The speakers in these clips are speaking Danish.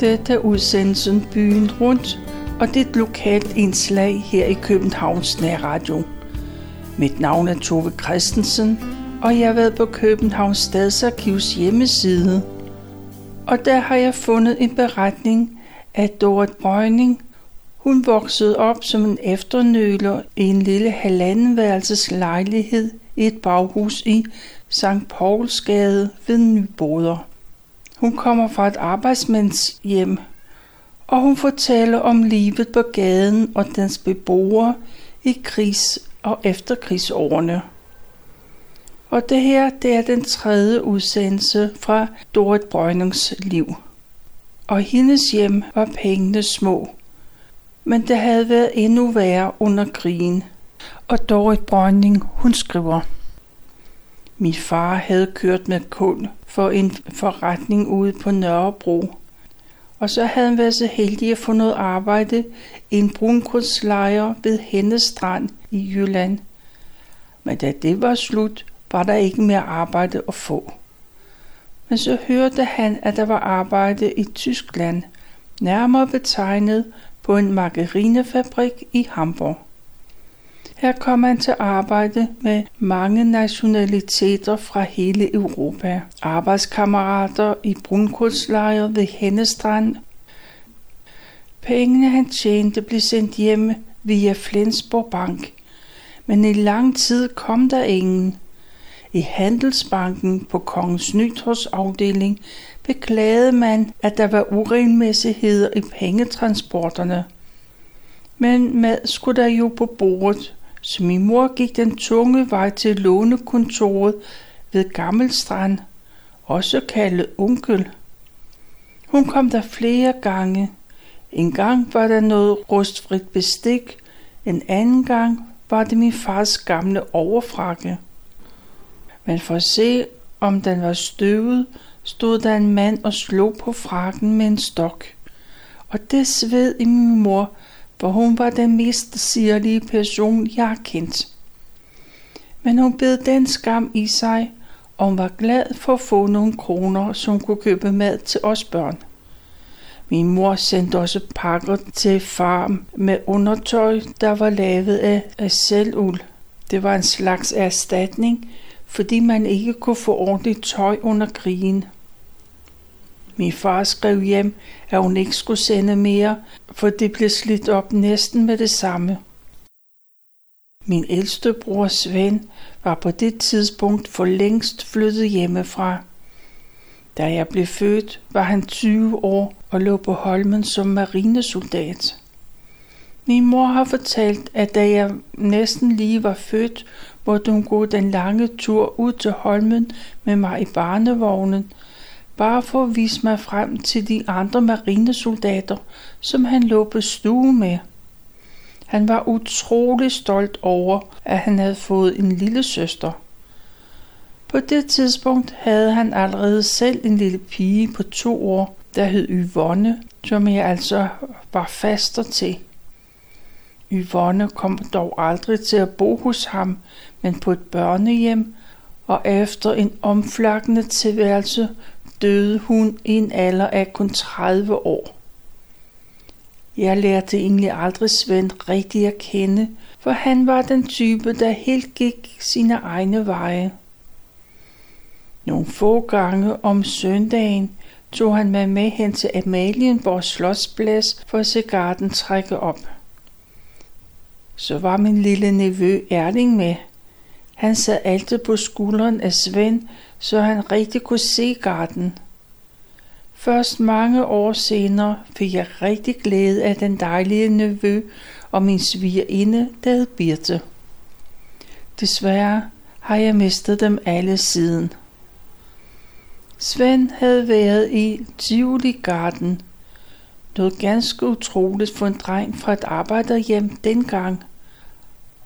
Dette udsendelsen Byen Rundt, og det er et lokalt indslag her i Københavns Nærradio. Mit navn er Tove Christensen, og jeg har været på Københavns Stadsarkivs hjemmeside. Og der har jeg fundet en beretning af Dorit Brøgning. Hun voksede op som en efternøler i en lille halvandenværelses lejlighed i et baghus i St. Paulsgade ved Nyboder. Hun kommer fra et arbejdsmandshjem, og hun fortæller om livet på gaden og dens beboere i krigs- og efterkrigsårene. Og det her, det er den tredje udsendelse fra Dorit Brøgnings liv. Og hendes hjem var pengene små. Men det havde været endnu værre under krigen. Og Dorit Brønning, hun skriver. Min far havde kørt med kul for en forretning ude på Nørrebro. Og så havde han været så heldig at få noget arbejde i en brunkulslejr ved Hennestrand i Jylland. Men da det var slut, var der ikke mere arbejde at få. Men så hørte han, at der var arbejde i Tyskland, nærmere betegnet på en margarinefabrik i Hamburg. Her kom han til arbejde med mange nationaliteter fra hele Europa. Arbejdskammerater i brunkulslejre ved Hennestrand. Pengene han tjente blev sendt hjem via Flensborg Bank. Men i lang tid kom der ingen. I Handelsbanken på Kongens Nytårs afdeling beklagede man, at der var uregelmæssigheder i pengetransporterne. Men mad skulle der jo på bordet, så min mor gik den tunge vej til lånekontoret ved Gammelstrand, også kaldet onkel. Hun kom der flere gange. En gang var der noget rustfrit bestik, en anden gang var det min fars gamle overfrakke. Men for at se, om den var støvet, stod der en mand og slog på frakken med en stok. Og det sved i min mor, for hun var den mest sirlige person, jeg har kendt. Men hun bed den skam i sig, og hun var glad for at få nogle kroner, som kunne købe mad til os børn. Min mor sendte også pakker til farm med undertøj, der var lavet af, af selvuld. Det var en slags erstatning, fordi man ikke kunne få ordentligt tøj under krigen. Min far skrev hjem, at hun ikke skulle sende mere, for det blev slidt op næsten med det samme. Min ældste bror Svend var på det tidspunkt for længst flyttet hjemmefra. Da jeg blev født, var han 20 år og lå på Holmen som marinesoldat. Min mor har fortalt, at da jeg næsten lige var født, måtte hun gå den lange tur ud til Holmen med mig i barnevognen, bare for at vise mig frem til de andre marinesoldater, som han lå på stue med. Han var utrolig stolt over, at han havde fået en lille søster. På det tidspunkt havde han allerede selv en lille pige på to år, der hed Yvonne, som jeg altså var faster til. Yvonne kom dog aldrig til at bo hos ham, men på et børnehjem, og efter en omflakkende tilværelse døde hun i en alder af kun 30 år. Jeg lærte egentlig aldrig Svend rigtig at kende, for han var den type, der helt gik sine egne veje. Nogle få gange om søndagen tog han mig med hen til Amalienborg Slotsplads for at se garden trække op. Så var min lille nevø Erling med. Han sad altid på skulderen af Svend, så han rigtig kunne se garden. Først mange år senere fik jeg rigtig glæde af den dejlige nevø og min svigerinde, der hed Birte. Desværre har jeg mistet dem alle siden. Svend havde været i Tivoli Garden. Noget ganske utroligt for en dreng fra et arbejderhjem dengang.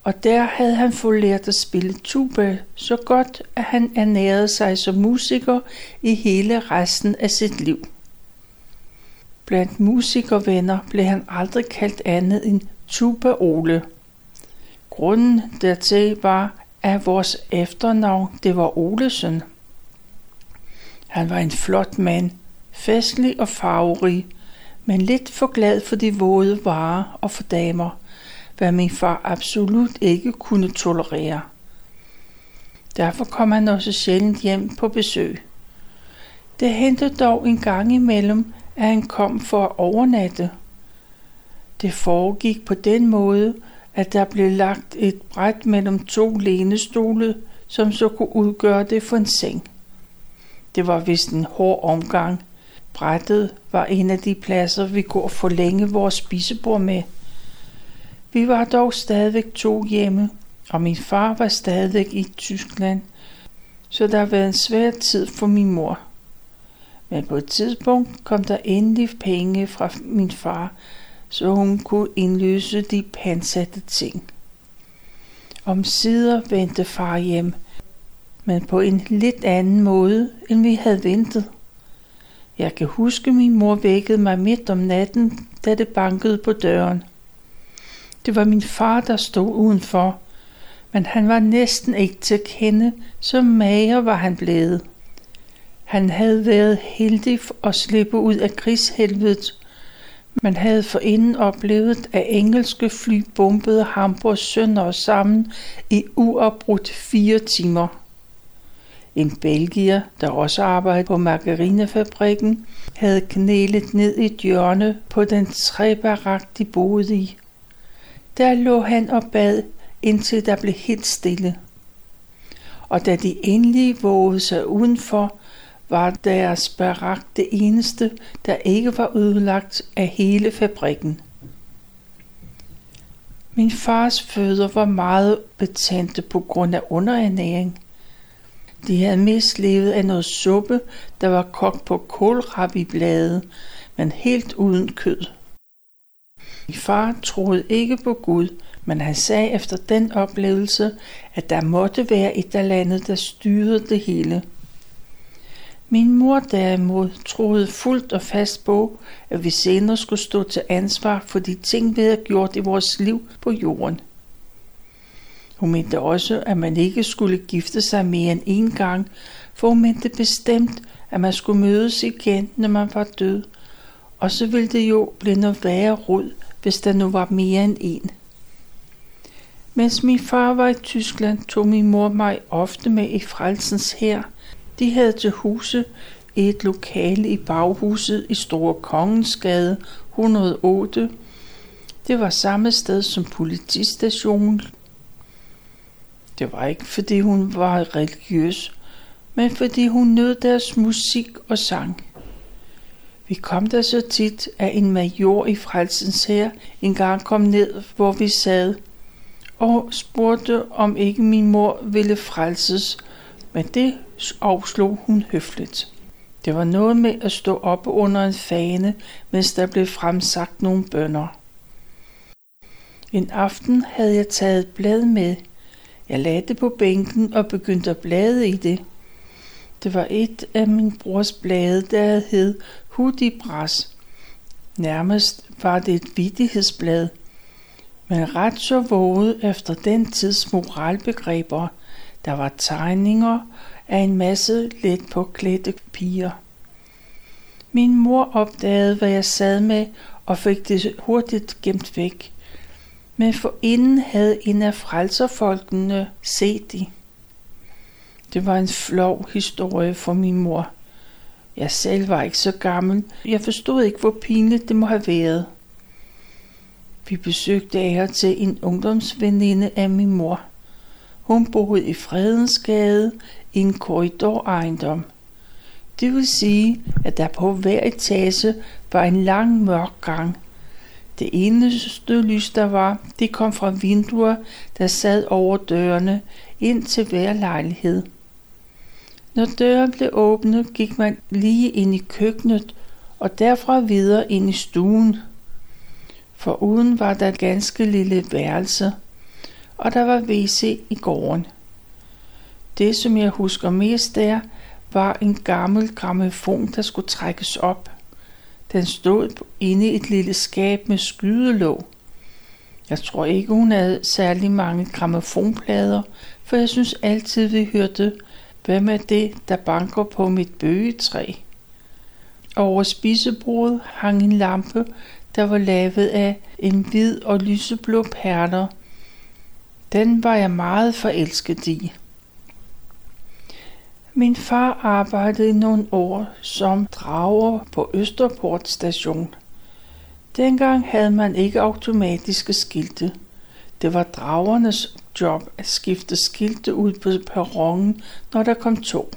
Og der havde han fået lært at spille tuba så godt, at han ernærede sig som musiker i hele resten af sit liv. Blandt musikervenner blev han aldrig kaldt andet end Tuba Ole. Grunden dertil var, at vores efternavn det var Olesen. Han var en flot mand, festlig og farverig, men lidt for glad for de våde varer og for damer, hvad min far absolut ikke kunne tolerere. Derfor kom han også sjældent hjem på besøg. Det hentede dog en gang imellem, at han kom for at overnatte. Det foregik på den måde, at der blev lagt et bræt mellem to lænestole, som så kunne udgøre det for en seng. Det var vist en hård omgang. Brættet var en af de pladser, vi kunne forlænge vores spisebord med. Vi var dog stadigvæk to hjemme, og min far var stadigvæk i Tyskland, så der var en svær tid for min mor. Men på et tidspunkt kom der endelig penge fra min far, så hun kunne indløse de pansatte ting. Om sider vendte far hjem, men på en lidt anden måde, end vi havde ventet. Jeg kan huske, min mor vækkede mig midt om natten, da det bankede på døren. Det var min far, der stod udenfor, men han var næsten ikke til at kende, så mager var han blevet. Han havde været heldig at slippe ud af krigshelvedet, man havde forinden oplevet, at engelske fly bombede Hamburg sønder sammen i uafbrudt fire timer. En belgier, der også arbejdede på margarinefabrikken, havde knælet ned i et hjørne på den træbarak, de boede i. Der lå han og bad, indtil der blev helt stille. Og da de endelig vågede sig udenfor, var deres barak det eneste, der ikke var ødelagt af hele fabrikken. Min fars fødder var meget betændte på grund af underernæring. De havde mest levet af noget suppe, der var kogt på kålrabiblade, men helt uden kød. Min far troede ikke på Gud, men han sagde efter den oplevelse, at der måtte være et eller andet, der styrede det hele – min mor derimod troede fuldt og fast på, at vi senere skulle stå til ansvar for de ting, vi havde gjort i vores liv på jorden. Hun mente også, at man ikke skulle gifte sig mere end én gang, for hun mente bestemt, at man skulle mødes igen, når man var død. Og så ville det jo blive noget værre rod, hvis der nu var mere end en. Mens min far var i Tyskland, tog min mor mig ofte med i frelsens her, de havde til huse et lokale i baghuset i Store Kongensgade 108. Det var samme sted som politistationen. Det var ikke fordi hun var religiøs, men fordi hun nød deres musik og sang. Vi kom der så tit, at en major i frelsens her engang kom ned, hvor vi sad, og spurgte, om ikke min mor ville frelses, men det afslog hun høfligt. Det var noget med at stå op under en fane, mens der blev fremsagt nogle bønder. En aften havde jeg taget blad med. Jeg lagde det på bænken og begyndte at blade i det. Det var et af min brors blade, der hed Hudibras. Nærmest var det et vidtighedsblad, men ret så våget efter den tids moralbegreber. Der var tegninger af en masse let påklædte piger. Min mor opdagede, hvad jeg sad med, og fik det hurtigt gemt væk. Men forinden havde en af frelserfolkene set det. Det var en flov historie for min mor. Jeg selv var ikke så gammel. Jeg forstod ikke, hvor pinligt det må have været. Vi besøgte af til en ungdomsveninde af min mor. Hun boede i Fredensgade i en korridorejendom. Det vil sige, at der på hver etage var en lang mørk gang. Det eneste lys, der var, det kom fra vinduer, der sad over dørene ind til hver lejlighed. Når døren blev åbnet, gik man lige ind i køkkenet og derfra videre ind i stuen. For uden var der et ganske lille værelse, og der var WC i gården. Det, som jeg husker mest der, var en gammel gramofon, der skulle trækkes op. Den stod inde i et lille skab med skydelåg. Jeg tror ikke, hun havde særlig mange gramofonplader, for jeg synes altid, vi hørte, Hvem er det, der banker på mit bøgetræ? Over spisebordet hang en lampe, der var lavet af en hvid og lyseblå perler. Den var jeg meget forelsket i. Min far arbejdede i nogle år som drager på Østerport station. Dengang havde man ikke automatiske skilte. Det var dragernes job at skifte skilte ud på perronen, når der kom tog.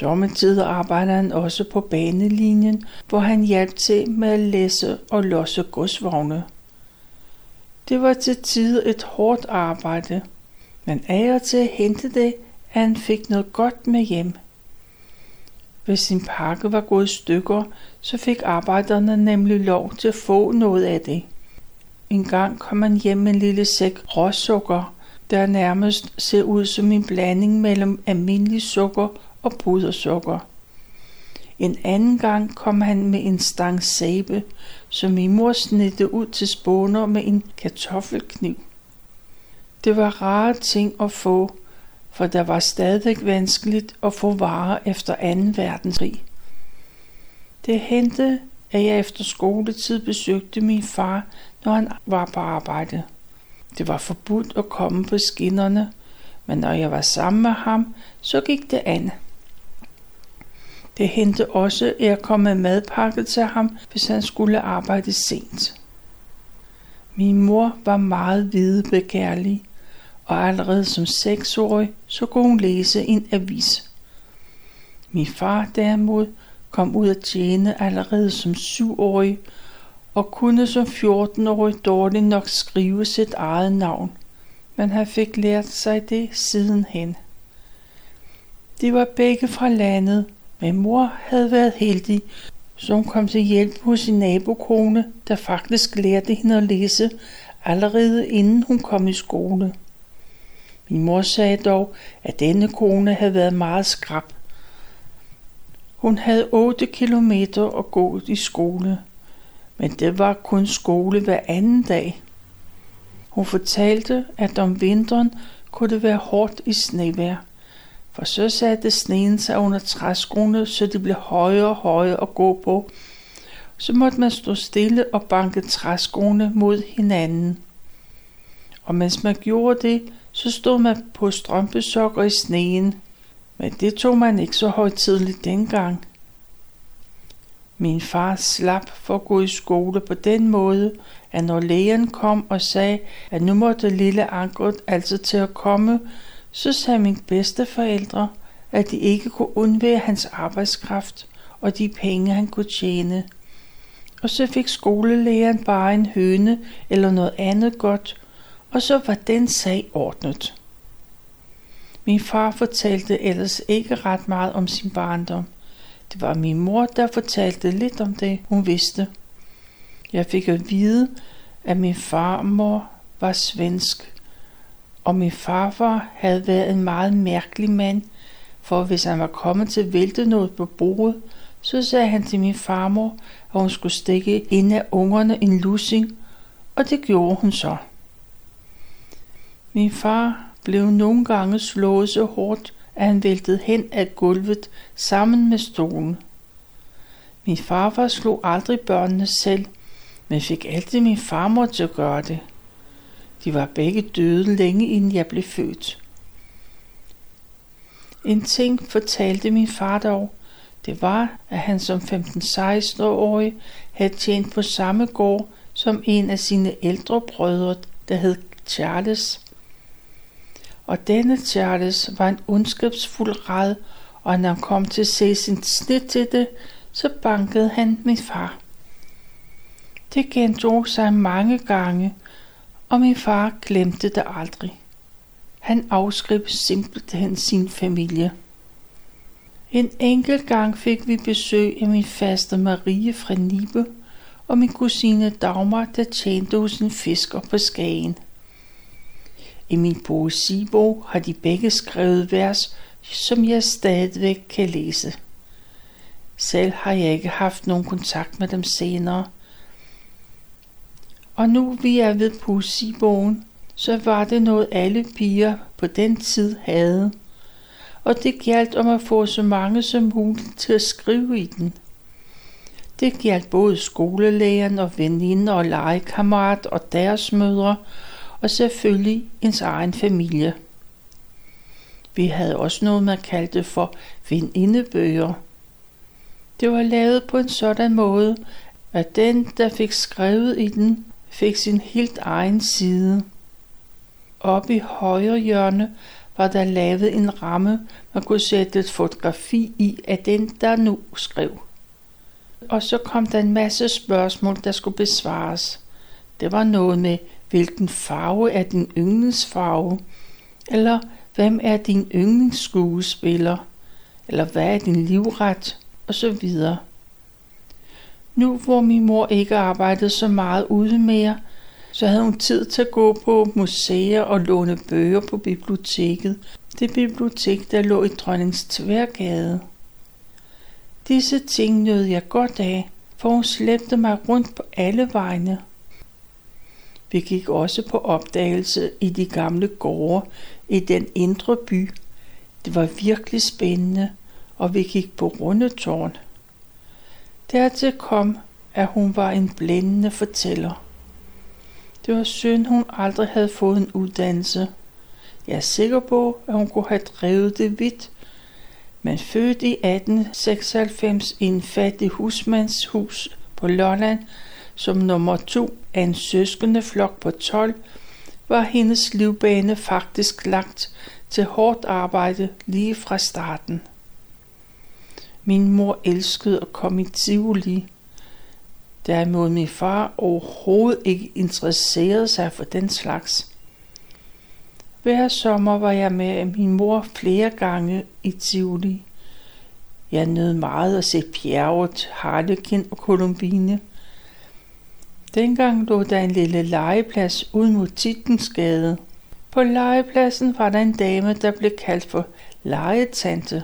Sommertid arbejdede han også på banelinjen, hvor han hjalp til med at læse og losse godsvogne. Det var til tid et hårdt arbejde, men af og til at hente det, at han fik noget godt med hjem. Hvis sin pakke var gået i stykker, så fik arbejderne nemlig lov til at få noget af det. En gang kom han hjem med en lille sæk råsukker, der nærmest ser ud som en blanding mellem almindelig sukker og pudersukker. En anden gang kom han med en stang sæbe, som min mor snitte ud til spåner med en kartoffelkniv. Det var rare ting at få, for der var stadig vanskeligt at få varer efter 2. verdenskrig. Det hentede, at jeg efter skoletid besøgte min far, når han var på arbejde. Det var forbudt at komme på skinnerne, men når jeg var sammen med ham, så gik det an. Det hentede også, at jeg kom med madpakke til ham, hvis han skulle arbejde sent. Min mor var meget hvidebegærlig, og allerede som seksårig så kunne hun læse en avis. Min far derimod kom ud at tjene allerede som syvårig, og kunne som 14-årig dårligt nok skrive sit eget navn, men han fik lært sig det sidenhen. De var begge fra landet, men mor havde været heldig, så hun kom til hjælp hos sin nabokone, der faktisk lærte hende at læse allerede inden hun kom i skole. Min mor sagde dog, at denne kone havde været meget skrab. Hun havde 8 kilometer at gå i skole, men det var kun skole hver anden dag. Hun fortalte, at om vinteren kunne det være hårdt i snevejr, for så satte sneen sig under træskoene, så det blev højere og højere at gå på. Så måtte man stå stille og banke træskoene mod hinanden. Og mens man gjorde det, så stod man på strømpesokker i sneen. Men det tog man ikke så højtidligt dengang. Min far slap for at gå i skole på den måde, at når lægen kom og sagde, at nu måtte lille Ankert altså til at komme, så sagde mine bedsteforældre, at de ikke kunne undvære hans arbejdskraft og de penge, han kunne tjene. Og så fik skolelægeren bare en høne eller noget andet godt, og så var den sag ordnet. Min far fortalte ellers ikke ret meget om sin barndom. Det var min mor, der fortalte lidt om det, hun vidste. Jeg fik at vide, at min farmor var svensk, og min farfar havde været en meget mærkelig mand, for hvis han var kommet til at vælte noget på bordet, så sagde han til min farmor, at hun skulle stikke ind af ungerne en lussing, og det gjorde hun så. Min far blev nogle gange slået så hårdt, at han væltede hen af gulvet sammen med stolen. Min farfar slog aldrig børnene selv, men fik altid min farmor til at gøre det. De var begge døde længe inden jeg blev født. En ting fortalte min far dog, det var, at han som 15-16-årig havde tjent på samme gård som en af sine ældre brødre, der hed Charles og denne Charles var en ondskabsfuld rad, og når han kom til at se sin snit til det, så bankede han min far. Det gentog sig mange gange, og min far glemte det aldrig. Han afskrev simpelthen sin familie. En enkelt gang fik vi besøg af min faste Marie fra Nibe og min kusine Dagmar, der tjente hos en fisker på Skagen. I min poesibog har de begge skrevet vers, som jeg stadigvæk kan læse. Selv har jeg ikke haft nogen kontakt med dem senere. Og nu vi er ved poesibogen, så var det noget alle piger på den tid havde. Og det galt om at få så mange som muligt til at skrive i den. Det gjaldt både skolelægerne og veninder og legekammerat og deres mødre, og selvfølgelig ens egen familie. Vi havde også noget, man kaldte for venindebøger. Det var lavet på en sådan måde, at den, der fik skrevet i den, fik sin helt egen side. Oppe i højre hjørne var der lavet en ramme, man kunne sætte et fotografi i af den, der nu skrev. Og så kom der en masse spørgsmål, der skulle besvares. Det var noget med, hvilken farve er din yndlingsfarve? Eller hvem er din yndlingsskuespiller? Eller hvad er din livret? Og så videre. Nu hvor min mor ikke arbejdede så meget ude mere, så havde hun tid til at gå på museer og låne bøger på biblioteket. Det bibliotek, der lå i Dronnings Tværgade. Disse ting nød jeg godt af, for hun slæbte mig rundt på alle vegne. Vi gik også på opdagelse i de gamle gårde i den indre by. Det var virkelig spændende, og vi gik på rundetårn. Dertil kom, at hun var en blændende fortæller. Det var synd, hun aldrig havde fået en uddannelse. Jeg er sikker på, at hun kunne have drevet det vidt, men født i 1896 i en fattig husmandshus på Lolland, som nummer to af en søskende flok på 12, var hendes livbane faktisk lagt til hårdt arbejde lige fra starten. Min mor elskede at komme i Tivoli. Derimod min far overhovedet ikke interesserede sig for den slags. Hver sommer var jeg med min mor flere gange i Tivoli. Jeg nød meget at se bjerget, Harlekin og Columbine. Dengang lå der en lille legeplads ud mod Tittensgade. På legepladsen var der en dame, der blev kaldt for legetante.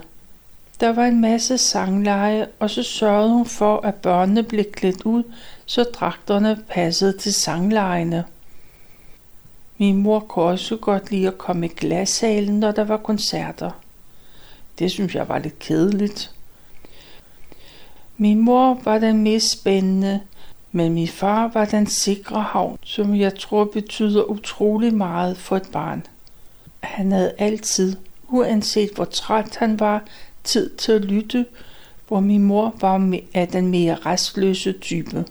Der var en masse sangleje, og så sørgede hun for, at børnene blev klædt ud, så dragterne passede til sanglejene. Min mor kunne også godt lide at komme i glassalen, når der var koncerter. Det synes jeg var lidt kedeligt. Min mor var den mest spændende, men min far var den sikre havn, som jeg tror betyder utrolig meget for et barn. Han havde altid, uanset hvor træt han var, tid til at lytte, hvor min mor var af den mere restløse type.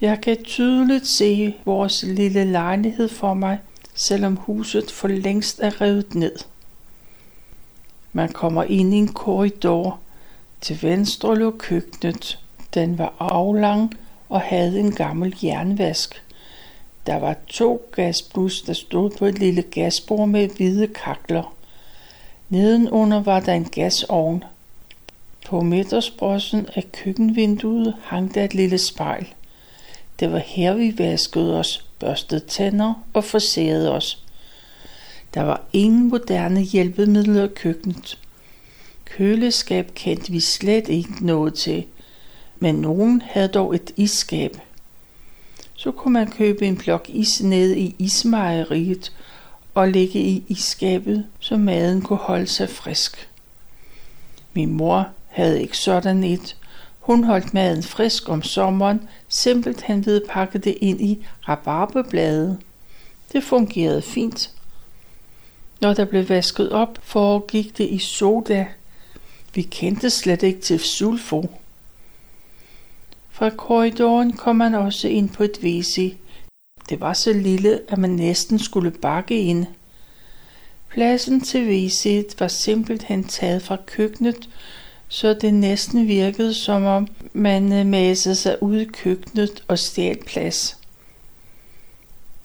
Jeg kan tydeligt se vores lille lejlighed for mig, selvom huset for længst er revet ned. Man kommer ind i en korridor. Til venstre lå køkkenet. Den var aflang og havde en gammel jernvask. Der var to gasblus, der stod på et lille gasbord med hvide kakler. Nedenunder var der en gasovn. På midtersprossen af køkkenvinduet hang der et lille spejl. Det var her, vi vaskede os, børstede tænder og forserede os. Der var ingen moderne hjælpemidler i køkkenet. Køleskab kendte vi slet ikke noget til, men nogen havde dog et isskab. Så kunne man købe en blok is nede i ismejeriet og lægge i isskabet, så maden kunne holde sig frisk. Min mor havde ikke sådan et. Hun holdt maden frisk om sommeren, simpelthen ved at pakke det ind i rabarbeblade. Det fungerede fint. Når der blev vasket op, foregik det i soda. Vi kendte slet ikke til sulfo. Fra korridoren kom man også ind på et WC. Det var så lille, at man næsten skulle bakke ind. Pladsen til WC'et var simpelthen taget fra køkkenet, så det næsten virkede som om man øh, masede sig ud i køkkenet og stjal plads.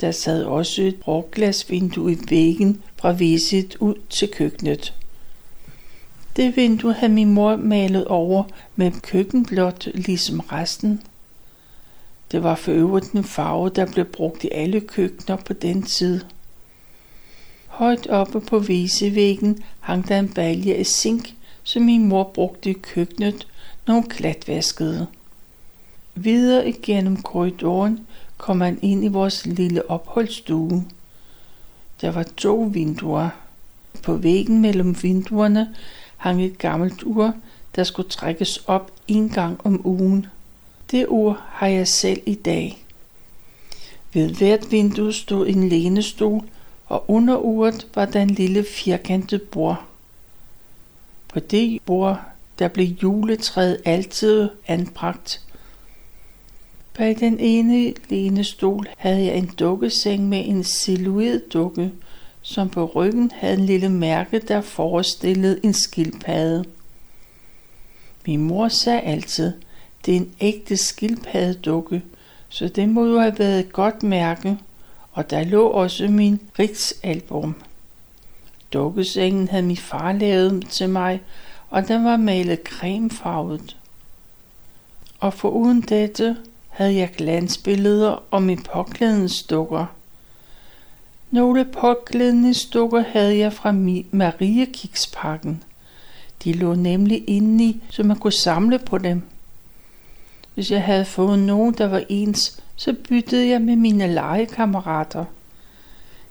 Der sad også et bruglasvindue i væggen fra WC'et ud til køkkenet. Det vindue havde min mor malet over med køkkenblåt ligesom resten. Det var for øvrigt en farve, der blev brugt i alle køkkener på den tid. Højt oppe på visevæggen hang der en balje af zink, som min mor brugte i køkkenet, når hun klatvaskede. Videre igennem korridoren kom man ind i vores lille opholdsstue. Der var to vinduer. På væggen mellem vinduerne hang et gammelt ur, der skulle trækkes op en gang om ugen. Det ur har jeg selv i dag. Ved hvert vindue stod en lænestol, og under uret var der en lille firkantet bord. På det bord, der blev juletræet altid anbragt. Bag den ene lænestol havde jeg en dukkeseng med en silhuet dukke, som på ryggen havde en lille mærke, der forestillede en skildpadde. Min mor sagde altid, det er en ægte skildpaddedukke, så det må jo have været et godt mærke, og der lå også min rigsalbum. Dukkesengen havde min far lavet til mig, og den var malet cremefarvet. Og foruden dette havde jeg glansbilleder og min påklædningsdukker. Nogle påklædningsdukker havde jeg fra Mariekikspakken. De lå nemlig indeni, i, så man kunne samle på dem. Hvis jeg havde fået nogen, der var ens, så byttede jeg med mine legekammerater.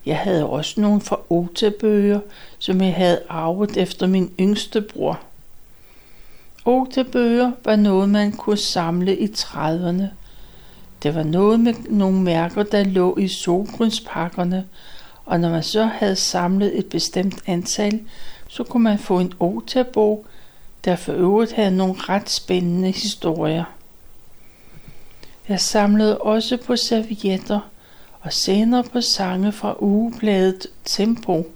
Jeg havde også nogle fra Otabøger, som jeg havde arvet efter min yngste bror. Otabøger var noget, man kunne samle i 30'erne. Det var noget med nogle mærker, der lå i solgrønspakkerne, og når man så havde samlet et bestemt antal, så kunne man få en otabog, der for øvrigt havde nogle ret spændende historier. Jeg samlede også på servietter og senere på sange fra ugebladet Tempo.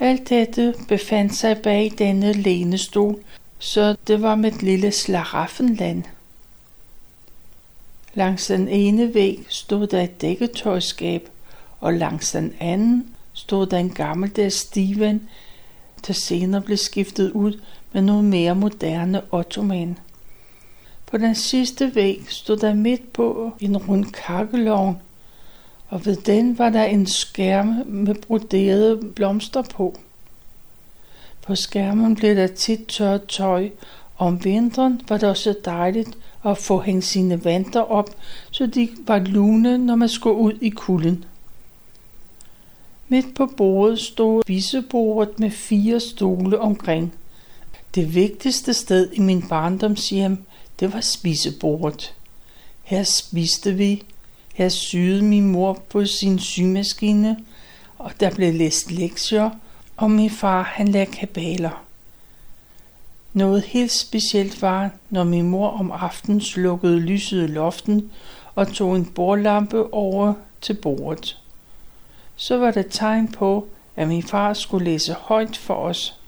Alt dette befandt sig bag denne lænestol, så det var mit lille slaraffenland. Langs den ene væg stod der et dækketøjskab, og langs den anden stod der en gammeldags stiven, der senere blev skiftet ud med noget mere moderne ottoman. På den sidste væg stod der midt på en rund kakkelovn, og ved den var der en skærm med broderede blomster på. På skærmen blev der tit tørt tøj, og om vinteren var det også dejligt og få hængt sine vanter op, så de var lune, når man skulle ud i kulden. Midt på bordet stod spisebordet med fire stole omkring. Det vigtigste sted i min barndomshjem, det var spisebordet. Her spiste vi. Her syede min mor på sin symaskine, og der blev læst lektier, og min far han lagde kabaler. Noget helt specielt var, når min mor om aftenen slukkede lyset i loften og tog en bordlampe over til bordet. Så var det tegn på, at min far skulle læse højt for os.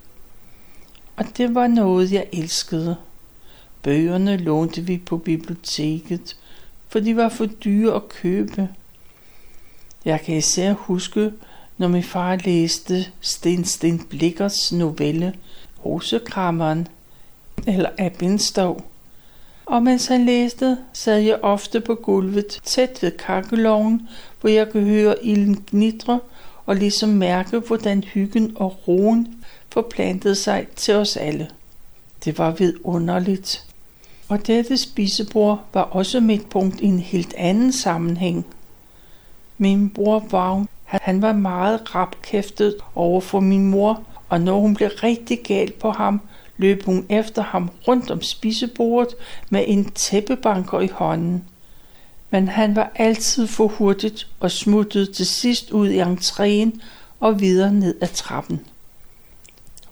Og det var noget, jeg elskede. Bøgerne lånte vi på biblioteket, for de var for dyre at købe. Jeg kan især huske, når min far læste Sten Sten Blikkers novelle Rosekrammeren eller Abinstov. Og mens han læste, sad jeg ofte på gulvet tæt ved kakkeloven, hvor jeg kunne høre ilden gnitre og ligesom mærke, hvordan hyggen og roen forplantede sig til os alle. Det var vidunderligt. Og dette spisebord var også mit punkt i en helt anden sammenhæng. Min bror Vagn, han var meget rapkæftet over for min mor, og når hun blev rigtig gal på ham, løb hun efter ham rundt om spisebordet med en tæppebanker i hånden. Men han var altid for hurtigt og smuttede til sidst ud i entréen og videre ned ad trappen.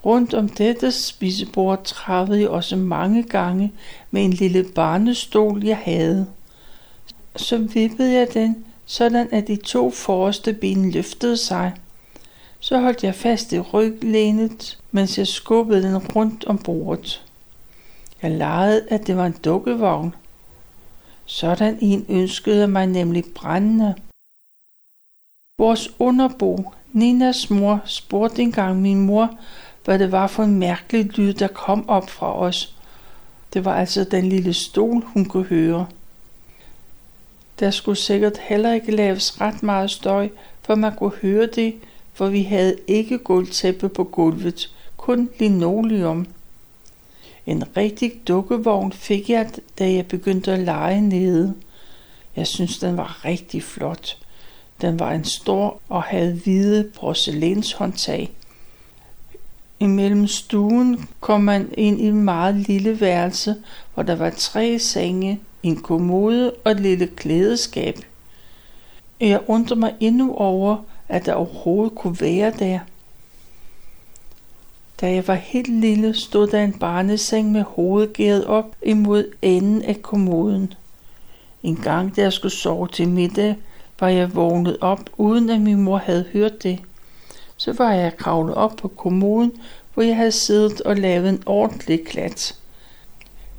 Rundt om dette spisebord travede jeg også mange gange med en lille barnestol, jeg havde. Så vippede jeg den, sådan at de to forreste ben løftede sig. Så holdt jeg fast i ryglænet, mens jeg skubbede den rundt om bordet. Jeg legede, at det var en dukkevogn. Sådan en ønskede mig nemlig brændende. Vores underbo, Ninas mor, spurgte engang min mor, hvad det var for en mærkelig lyd, der kom op fra os. Det var altså den lille stol, hun kunne høre. Der skulle sikkert heller ikke laves ret meget støj, for man kunne høre det, for vi havde ikke gulvtæppe på gulvet, kun linoleum. En rigtig dukkevogn fik jeg, da jeg begyndte at lege nede. Jeg synes, den var rigtig flot. Den var en stor og havde hvide porcelænshåndtag. Imellem stuen kom man ind i en meget lille værelse, hvor der var tre senge, en kommode og et lille klædeskab. Jeg undrer mig endnu over, at der overhovedet kunne være der. Da jeg var helt lille, stod der en barneseng med hovedet gæret op imod enden af kommoden. En gang, da jeg skulle sove til middag, var jeg vågnet op, uden at min mor havde hørt det. Så var jeg kravlet op på kommoden, hvor jeg havde siddet og lavet en ordentlig klat.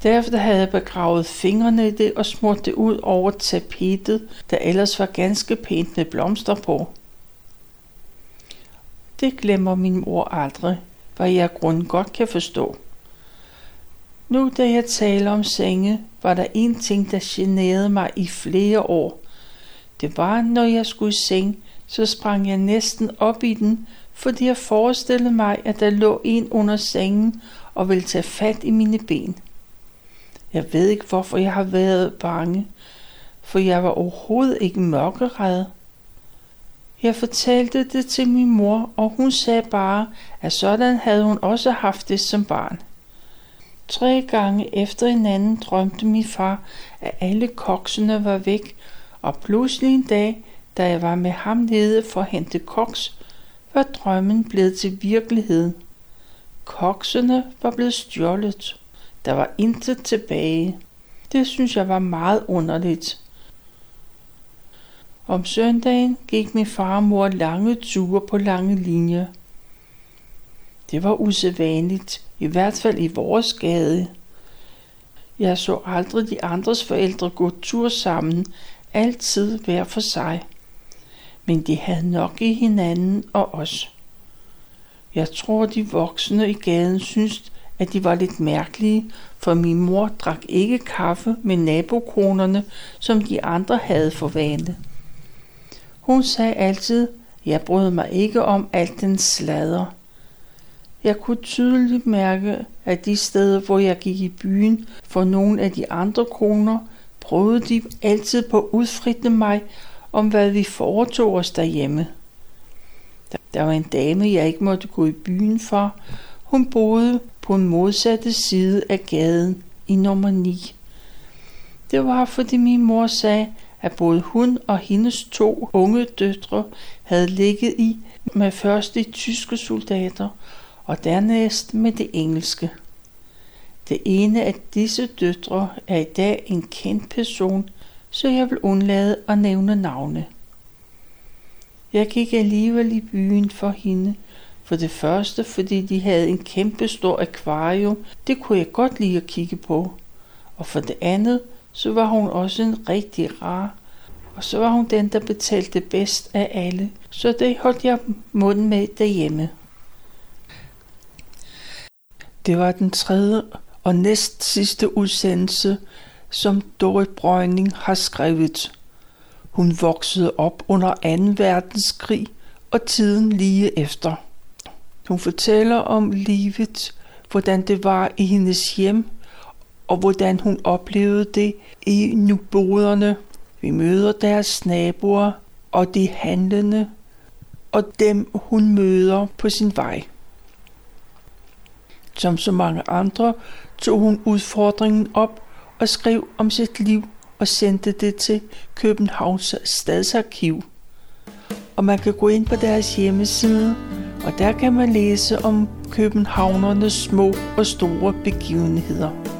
Derefter havde jeg begravet fingrene i det og smurt det ud over tapetet, der ellers var ganske pænt med blomster på. Det glemmer min mor aldrig, hvad jeg grund godt kan forstå. Nu da jeg taler om senge, var der en ting, der generede mig i flere år. Det var, når jeg skulle i seng, så sprang jeg næsten op i den, fordi jeg forestillede mig, at der lå en under sengen og ville tage fat i mine ben. Jeg ved ikke, hvorfor jeg har været bange, for jeg var overhovedet ikke mørkeret. Jeg fortalte det til min mor, og hun sagde bare, at sådan havde hun også haft det som barn. Tre gange efter hinanden drømte min far, at alle koksene var væk, og pludselig en dag, da jeg var med ham nede for at hente koks, var drømmen blevet til virkelighed. Koksene var blevet stjålet. Der var intet tilbage. Det synes jeg var meget underligt. Om søndagen gik min far og mor lange ture på lange linjer. Det var usædvanligt, i hvert fald i vores gade. Jeg så aldrig de andres forældre gå tur sammen, altid hver for sig. Men de havde nok i hinanden og os. Jeg tror, de voksne i gaden syntes, at de var lidt mærkelige, for min mor drak ikke kaffe med nabokonerne, som de andre havde for vane. Hun sagde altid, jeg brød mig ikke om alt den sladder. Jeg kunne tydeligt mærke, at de steder, hvor jeg gik i byen for nogle af de andre koner, prøvede de altid på at udfritte mig om, hvad vi foretog os derhjemme. Der var en dame, jeg ikke måtte gå i byen for. Hun boede på en modsatte side af gaden i nummer 9. Det var, fordi min mor sagde, at både hun og hendes to unge døtre havde ligget i med først de tyske soldater og dernæst med det engelske. Det ene af disse døtre er i dag en kendt person, så jeg vil undlade at nævne navne. Jeg gik alligevel i byen for hende, for det første, fordi de havde en kæmpe stor akvarium, det kunne jeg godt lide at kigge på. Og for det andet, så var hun også en rigtig rar. Og så var hun den, der betalte bedst af alle. Så det holdt jeg munden med derhjemme. Det var den tredje og næst sidste udsendelse, som Dorit Brøgning har skrevet. Hun voksede op under 2. verdenskrig og tiden lige efter. Hun fortæller om livet, hvordan det var i hendes hjem, og hvordan hun oplevede det i nuboderne. Vi møder deres naboer og de handlende, og dem hun møder på sin vej. Som så mange andre tog hun udfordringen op og skrev om sit liv og sendte det til Københavns Stadsarkiv. Og man kan gå ind på deres hjemmeside, og der kan man læse om københavnernes små og store begivenheder.